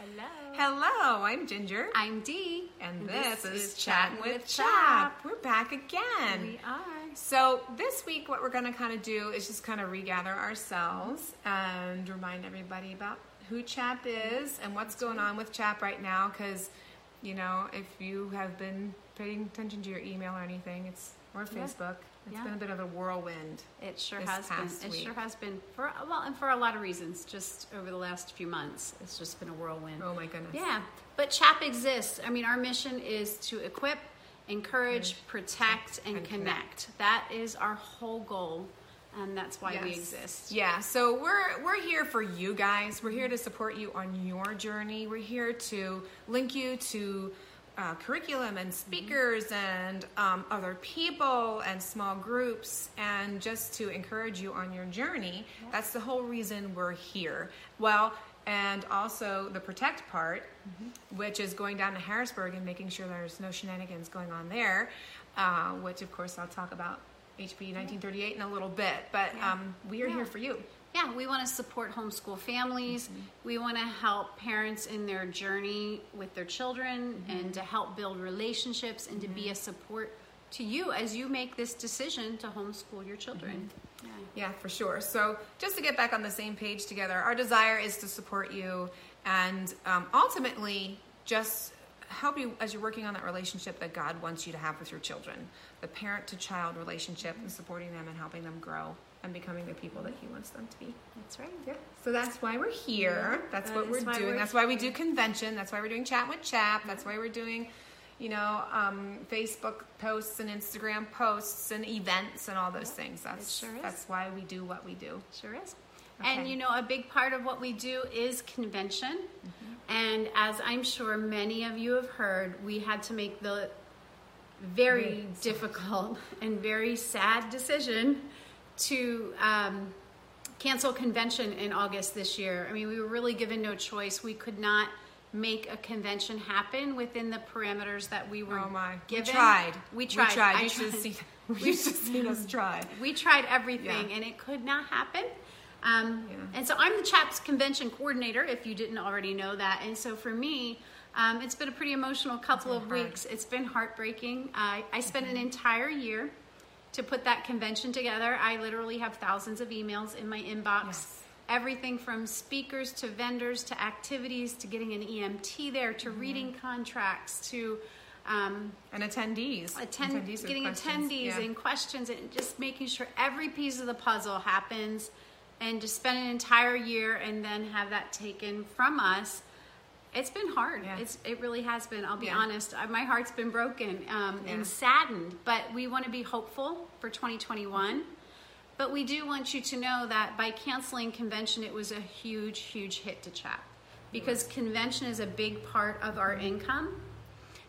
Hello. Hello, I'm Ginger. I'm Dee. and this, is Chatting with Chap. We're back again. We are. So, this week, what we're going to kind of do is just kind of regather ourselves and remind everybody about who Chap is and what's going on with Chap right now. Because, you know, if you have been paying attention to your email or anything, it's or Yeah. It's Yeah. been a bit of a whirlwind. It sure This has been. It week. sure has been for well, and for a lot of reasons. Just over the last few months, it's just been a whirlwind. Oh my goodness. Yeah, but CHAP exists. I mean, our mission is to equip, encourage, protect, and, and connect. That is our whole goal, and that's why we exist. Yeah, so we're we're here for you guys. We're here to support you on your journey. We're here to link you to uh, curriculum and speakers and um, other people and small groups, and just to encourage you on your journey. That's the whole reason we're here. Well, and also the protect part, which is going down to Harrisburg and making sure there's no shenanigans going on there. Uh, which, of course, I'll talk about HB 1938 in a little bit. But Yeah. um, we are Yeah. here for you. Yeah, we want to support homeschool families. Mm-hmm. We want to help parents in their journey with their children Mm-hmm. and to help build relationships and to be a support to you as you make this decision to homeschool your children. Mm-hmm. Yeah, for sure. So, just to get back on the same page together, our desire is to support you and um, ultimately just help you as you're working on that relationship that God wants you to have with your children the parent to child relationship and supporting them and helping them grow and becoming the people that He wants them to be. That's right. Yeah. So that's why we're here. That's That what we're doing. we're that's why we do convention. That's why we're doing chat with chap. That's why we're doing, you know, um, Facebook posts and Instagram posts and events and all those things. That's sure is. that's why we do what we do. Sure is. Okay. And you know, a big part of what we do is convention. Mm-hmm. And as I'm sure many of you have heard, we had to make the Very difficult and very sad decision to um, cancel convention in August this year. I mean, we were really given no choice. We could not make a convention happen within the parameters that we were Oh my! given. We tried. We tried. I You should have tried. seen. You should have seen us try. We tried everything Yeah. and it could not happen. Um, Yeah. And so I'm the CHAPS convention coordinator, if you didn't already know that. And so for me, um, it's been a pretty emotional couple of hard. weeks. It's been heartbreaking. I I spent an entire year to put that convention together. I literally have thousands of emails in my inbox. Yes. Everything from speakers to vendors to activities to getting an EMT there to Mm-hmm. reading contracts to um, And attendees. attend, attendees getting attendees Yeah. and questions and just making sure every piece of the puzzle happens and to spend an entire year and then have that taken from us it's been hard Yeah. it's it really has been i'll be Yeah. honest I- my heart's been broken um, Yeah. and saddened but we want to be hopeful for 2021 but we do want you to know that by canceling convention it was a huge huge hit to CHAP because convention is a big part of our income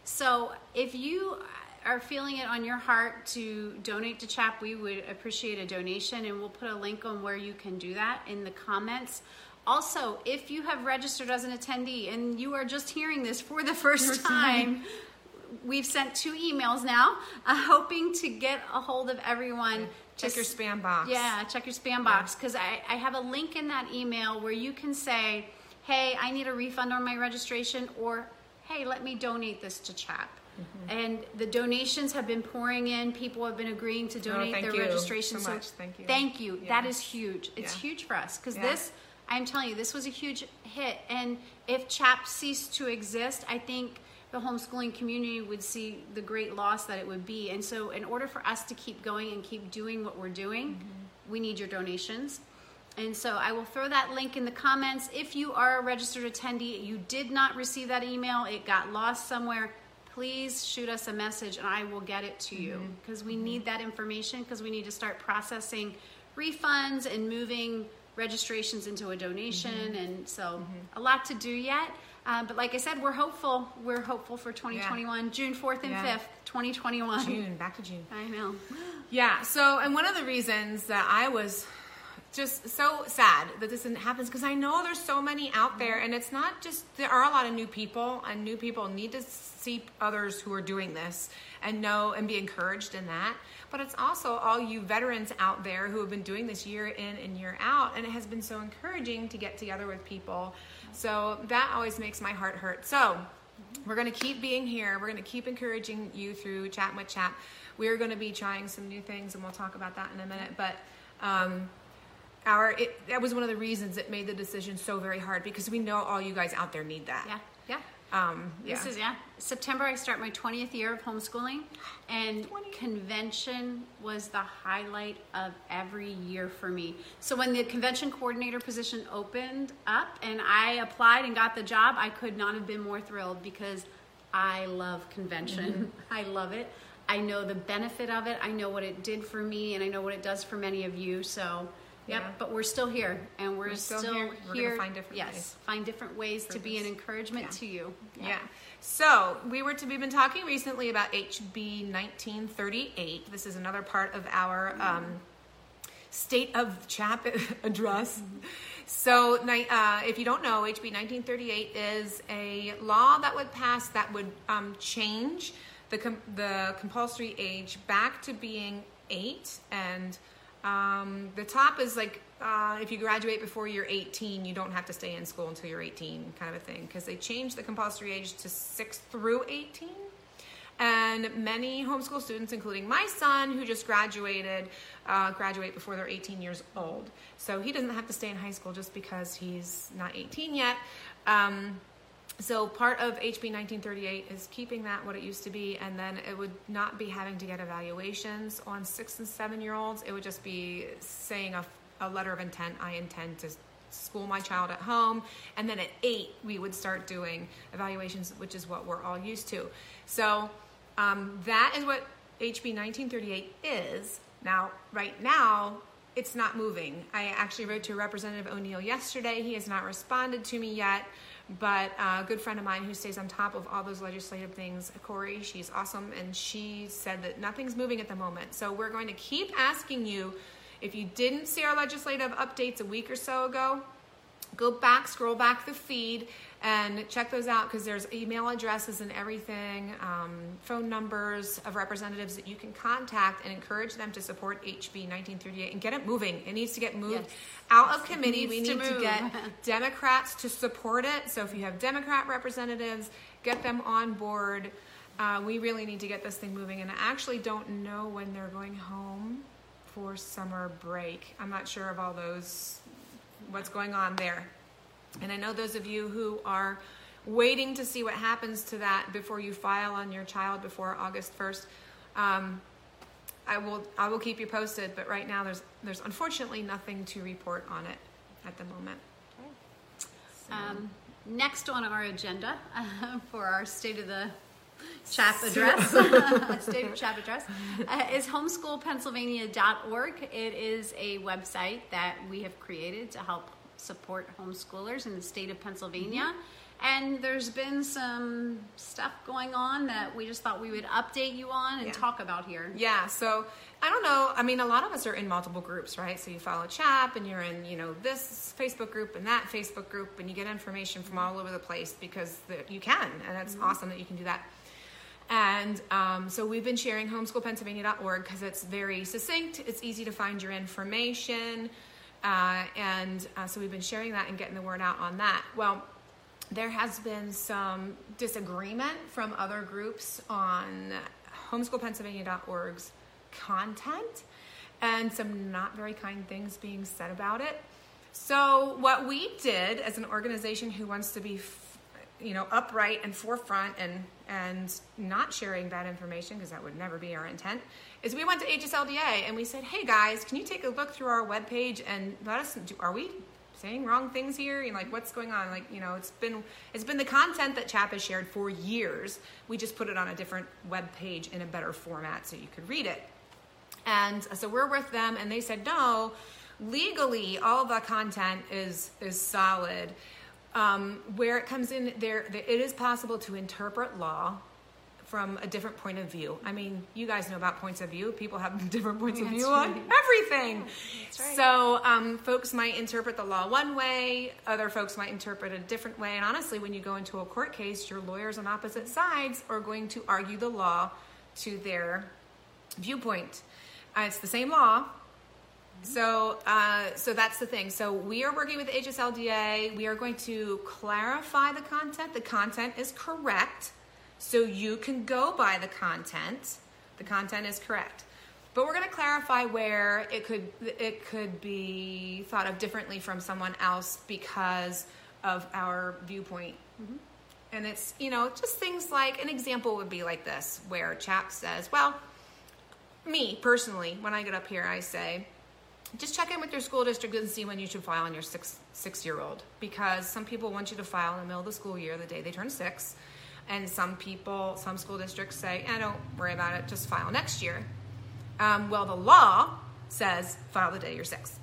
so if you are feeling it on your heart to donate to CHAP, we would appreciate a donation and we'll put a link on where you can do that in the comments. Also, if you have registered as an attendee and you are just hearing this for the first First time, time. we've sent two emails now, uh, hoping to get a hold of everyone. Check your spam box. yeah, check your spam box because I, I have a link in that email where you can say, hey, I need a refund on my registration, or hey, let me donate this to CHAP. Mm-hmm. And the donations have been pouring in. People have been agreeing to donate Oh, thank their you registration. so much. Thank you. Thank you. Yeah. That is huge. It's Yeah. huge for us because Yeah. this, I'm telling you, this was a huge hit. And if CHAP ceased to exist, I think the homeschooling community would see the great loss that it would be. And so, in order for us to keep going and keep doing what we're doing, Mm-hmm. we need your donations. And so, I will throw that link in the comments. If you are a registered attendee, you did not receive that email, it got lost somewhere. Please shoot us a message and I will get it to you Mm-hmm. because we need that information because we need to start processing refunds and moving registrations into a donation. Mm-hmm. And so, a lot to do yet. Uh, but like I said, we're hopeful. We're hopeful for 2021, June 4th and Yeah. 5th, 2021. June, back to June. I know. Yeah. So, and one of the reasons that I was just so sad that this happens because I know there's so many out there, and it's not just there are a lot of new people, and new people need to see others who are doing this and know and be encouraged in that. But it's also all you veterans out there who have been doing this year in and year out, and it has been so encouraging to get together with people. So that always makes my heart hurt. So we're going to keep being here. We're going to keep encouraging you through Chat with Chap. We're going to be trying some new things, and we'll talk about that in a minute. But um, our it, that was one of the reasons it made the decision so very hard because we know all you guys out there need that. Yeah, yeah. Um, yeah. This is yeah. September I start my 20th year of homeschooling and 20. convention was the highlight of every year for me. So when the convention coordinator position opened up and I applied and got the job, I could not have been more thrilled because I love convention. Mm-hmm. I love it. I know the benefit of it. I know what it did for me and I know what it does for many of you. So Yep, Yeah. but we're still here, and we're, We're still still, here. We're here. find different yes, ways find different ways to be an encouragement Yeah. to you. Yeah. So we were to we've been talking recently about HB 1938. This is another part of our um, state of chap address. So, uh, if you don't know, HB 1938 is a law that would pass that would um, change the com- the compulsory age back to being eight, and um, the top is like uh, if you graduate before you're 18, you don't have to stay in school until you're 18, kind of a thing, because they changed the compulsory age to six through 18. And many homeschool students, including my son, who just graduated, uh, graduate before they're 18 years old. So he doesn't have to stay in high school just because he's not 18 yet. Um, so part of HB 1938 is keeping that what it used to be, and then it would not be having to get evaluations on six and seven year olds. It would just be saying a, a letter of intent. I intend to school my child at home, and then at eight we would start doing evaluations, which is what we're all used to. So um, that is what HB 1938 is. Now, right now, it's not moving. I actually wrote to Representative O'Neill yesterday. He has not responded to me yet, but a good friend of mine who stays on top of all those legislative things, Corey, she's awesome, and she said that nothing's moving at the moment. So we're going to keep asking you if you didn't see our legislative updates a week or so ago, go back, scroll back the feed, and check those out because there's email addresses and everything, um, phone numbers of representatives that you can contact and encourage them to support HB 1938 and get it moving. It needs to get moved Yes. out of committee. We needs to need to, get Democrats to support it. So if you have Democrat representatives, get them on board. Uh, we really need to get this thing moving. And I actually don't know when they're going home for summer break. I'm not sure of all those, what's going on there. And I know those of you who are waiting to see what happens to that before you file on your child before August 1st. Um, I will I will keep you posted, but right now there's there's unfortunately nothing to report on it at the moment. So- Um, next on our agenda uh, for our state of the chap address, state chap address, uh, is homeschoolpennsylvania.org. It is a website that we have created to help support homeschoolers in the state of Pennsylvania. Mm-hmm. And there's been some stuff going on that we just thought we would update you on and Yeah. talk about here. Yeah, so I don't know. I mean, a lot of us are in multiple groups, right? So you follow CHAP and you're in, you know, this Facebook group and that Facebook group, and you get information from mm-hmm. all over the place because the, you can, and it's mm-hmm. awesome that you can do that. And um, so we've been sharing homeschoolpennsylvania.org because it's very succinct, it's easy to find your information, uh, and uh, so we've been sharing that and getting the word out on that. Well, there has been some disagreement from other groups on homeschoolpennsylvania.org's content and some not very kind things being said about it. So, what we did as an organization who wants to be, you know, upright and forefront and and not sharing bad information because that would never be our intent, is we went to HSLDA and we said, "Hey guys, can you take a look through our webpage and let us do, are we saying wrong things here? And like what's going on? Like you know it's been it's been the content that chap has shared for years. We just put it on a different web page in a better format so you could read it. And so we're with them and they said no legally all the content is is solid um, where it comes in there it is possible to interpret law from a different point of view. I mean, you guys know about points of view. People have different points of That's view on everything. right. So, um, folks might interpret the law one way, other folks might interpret it a different way. And honestly, when you go into a court case, your lawyers on opposite sides are going to argue the law to their viewpoint. Uh, it's the same law. So, uh, so that's the thing. So we are working with HSLDA. We are going to clarify the content. The content is correct, so you can go by the content. The content is correct, but we're going to clarify where it could it could be thought of differently from someone else because of our viewpoint. And it's you know just things like an example would be like this, where chap says, "Well." me personally, when I get up here, I say, just check in with your school district and see when you should file on your six six year old because some people want you to file in the middle of the school year, the day they turn six, and some people, some school districts say, "I don't worry about it, just file next year." Um, well, the law says file the day you're six,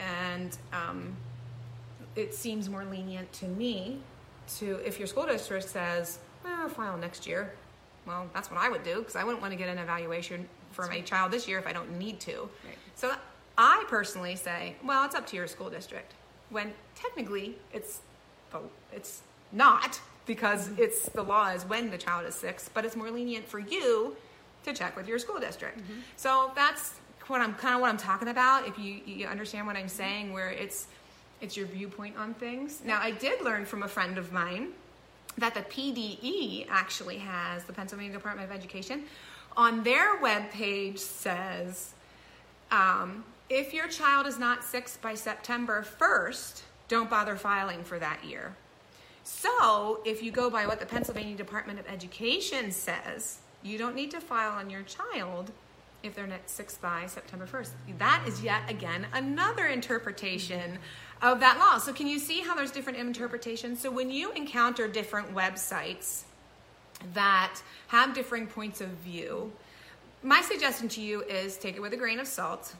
and um, it seems more lenient to me to if your school district says, "Well, file next year." Well, that's what I would do because I wouldn't want to get an evaluation for my child this year if I don't need to. Right. So I personally say, well, it's up to your school district. When technically it's it's not because it's the law is when the child is six, but it's more lenient for you to check with your school district. So that's what I'm kind of what I'm talking about. If you you understand what I'm saying, where it's it's your viewpoint on things. Now, I did learn from a friend of mine that the PDE actually has the Pennsylvania Department of Education on their webpage says um, if your child is not six by September 1st, don't bother filing for that year. So, if you go by what the Pennsylvania Department of Education says, you don't need to file on your child if they're not six by September 1st. That is yet again another interpretation of that law. So, can you see how there's different interpretations? So, when you encounter different websites that have differing points of view, my suggestion to you is take it with a grain of salt,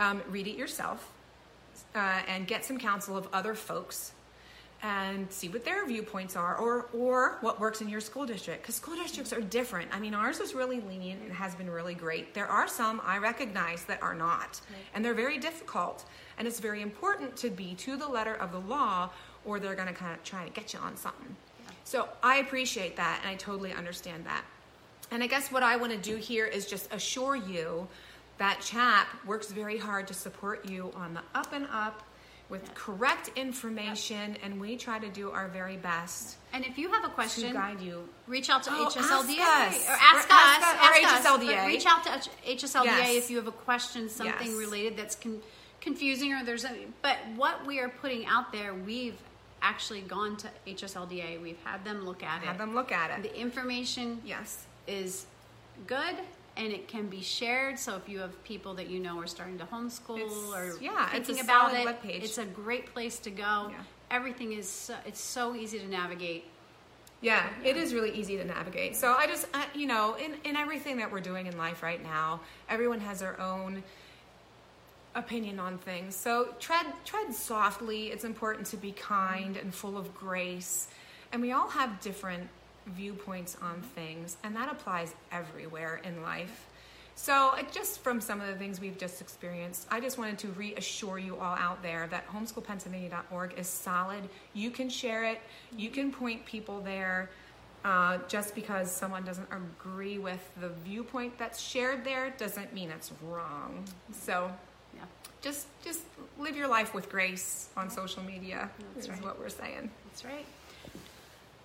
um, read it yourself, uh, and get some counsel of other folks and see what their viewpoints are or or what works in your school district because school districts are different. I mean ours is really lenient and has been really great. There are some i recognize that are not and they're very difficult and it's very important to be to the letter of the law or they're going to kind of try to get you on something. So i appreciate that and i totally understand that. And i guess what i want to do here is just assure you that chap works very hard to support you on the up and up with correct information, and we try to do our very best And if you have a question, to guide you. reach out to Oh, HSLDA ask us. or ask Or us, ask us- or ask us, HSLDA. but reach out to HSLDA Yes. if you have a question, something Yes. related that's con- confusing or there's a. But what we are putting out there, we've actually gone to HSLDA. We've had them look at Have it. Had them look at it. The information Yes. is good and it can be shared. So if you have people that you know are starting to homeschool It's- or yeah, thinking about it, webpage. it's a great place to go. Yeah. Everything is so, it's so easy to navigate. Yeah, it is really easy to navigate. So I just, uh, you know, in, in everything that we're doing in life right now, everyone has their own opinion on things. So tread tread softly. It's important to be kind and full of grace. And we all have different viewpoints on things, and that applies everywhere in life. So, just from some of the things we've just experienced, I just wanted to reassure you all out there that homeschoolpennsylvania.org is solid. You can share it, you can point people there. Uh, just because someone doesn't agree with the viewpoint that's shared there doesn't mean it's wrong. So, Yeah. just just live your life with grace on social media. That's is right. what we're saying. That's right.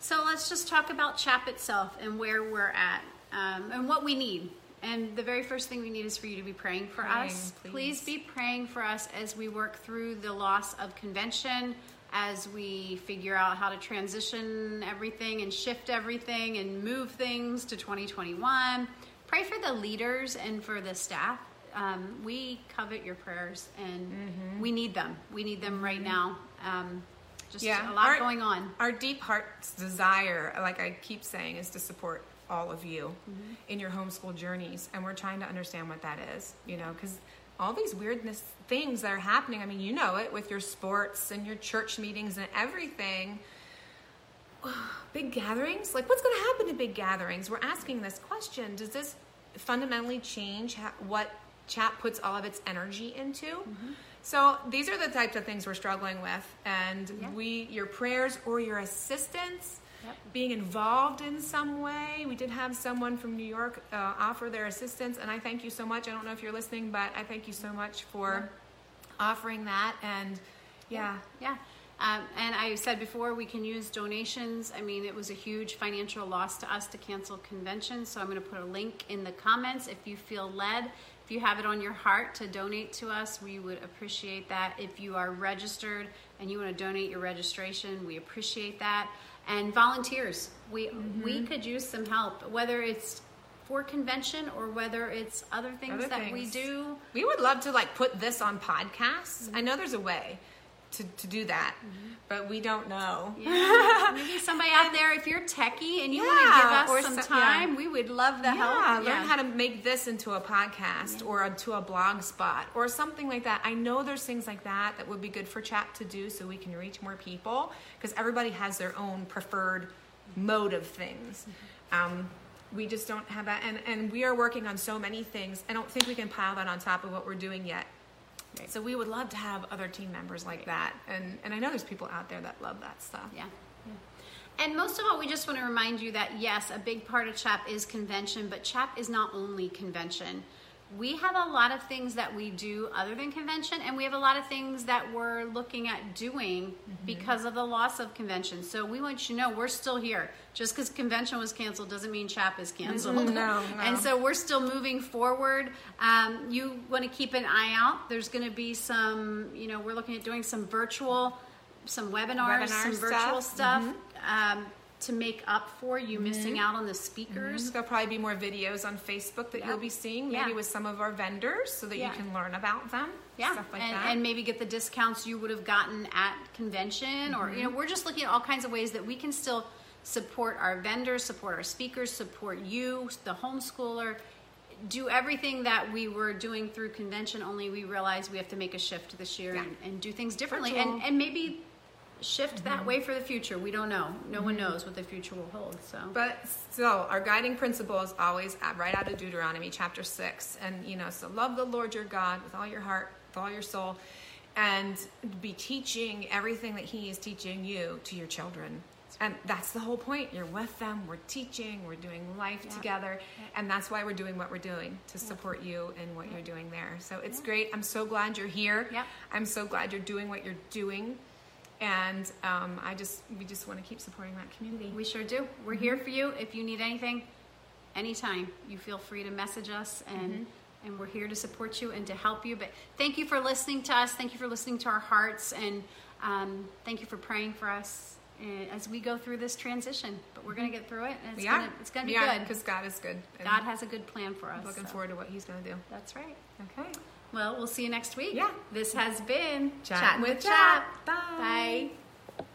So let's just talk about CHAP itself and where we're at um, and what we need. And the very first thing we need is for you to be praying for Praying, us. please. be praying for us as we work through the loss of convention, as we figure out how to transition everything and shift everything and move things to 2021. Pray for the leaders and for the staff. Um, we covet your prayers and Mm-hmm. we need them. We need them right now. Um, just Yeah, a lot our- going on. Our deep heart's desire, like I keep saying, is to support all of you Mm-hmm. in your homeschool journeys, and we're trying to understand what that is. You know, because all these weirdness things that are happening. I mean, you know it with your sports and your church meetings and everything. big gatherings, like what's going to happen to big gatherings? We're asking this question. Does this fundamentally change ha- what CHAP puts all of its energy into? Mm-hmm. So these are the types of things we're struggling with, and Yeah. we, your prayers or your assistance, Yep. being involved in some way. We did have someone from New York uh, offer their assistance, and I thank you so much. I don't know if you're listening, but I thank you so much for offering that. And yeah, Yeah. Um, and I said before, we can use donations. I mean, it was a huge financial loss to us to cancel convention. So I'm going to put a link in the comments if you feel led. If you have it on your heart to donate to us, we would appreciate that. If you are registered and you want to donate your registration, we appreciate that. And volunteers, we we Mm-hmm. could use some help, whether it's for convention or whether it's other things Other that we do. we would love to like put this on podcasts. I know there's a way to, to do that, but we don't know. Yeah, maybe somebody out there, if you're techie and you Yeah, want to give us some so- yeah. time, we would love the Yeah, help. learn how to make this into a podcast or to a blog spot or something like that. I know there's things like that that would be good for CHAP to do so we can reach more people because everybody has their own preferred mode of things. Um, we just don't have that, and, and we are working on so many things. I don't think we can pile that on top of what we're doing yet. Right. So we would love to have other team members like that, and and I know there's people out there that love that stuff. Yeah. And most of all, we just want to remind you that yes, a big part of CHAP is convention, but CHAP is not only convention. We have a lot of things that we do other than convention, and we have a lot of things that we're looking at doing because of the loss of convention. So we want you to know we're still here. Just because convention was canceled doesn't mean CHAP is canceled. Mm, no, And so we're still moving forward. Um, you want to keep an eye out. There's going to be some, you know, we're looking at doing some virtual, some webinars, Webinar some virtual stuff. stuff um, to make up for you missing out on the speakers. There'll probably be more videos on Facebook that Yeah. you'll be seeing, maybe Yeah. with some of our vendors, so that Yeah. you can learn about them. Yeah, stuff like and, that. and maybe get the discounts you would have gotten at convention, or you know, Mm-hmm. we're just looking at all kinds of ways that we can still support our vendors, support our speakers, support you, the homeschooler, do everything that we were doing through convention. Only we realize we have to make a shift this year and, and do things differently, Virtual. and and maybe shift Mm-hmm. that way for the future. We don't know. No one knows what the future will hold. So. But still, our guiding principle is always right out of Deuteronomy chapter 6. And, you know, so love the Lord your God with all your heart, with all your soul, and be teaching everything that He is teaching you to your children. And that's the whole point. You're with them, we're teaching, we're doing life Yeah. together. And that's why we're doing what we're doing to support you in what you're doing there. So it's great. I'm so glad you're here. Yep. I'm so glad you're doing what you're doing. And um, I just, we just want to keep supporting that community. We sure do. We're here for you. If you need anything, anytime, you feel free to message us and and we're here to support you and to help you. But thank you for listening to us. Thank you for listening to our hearts and um, thank you for praying for us uh, as we go through this transition. But we're going to get through it and it's we going to it's going to be are, good. because God is good. God has a good plan for us. Looking so forward to what He's going to do. That's right. Okay. Well, we'll see you next week. Yeah. This has been Chat with Chap. Chat. Bye. Bye.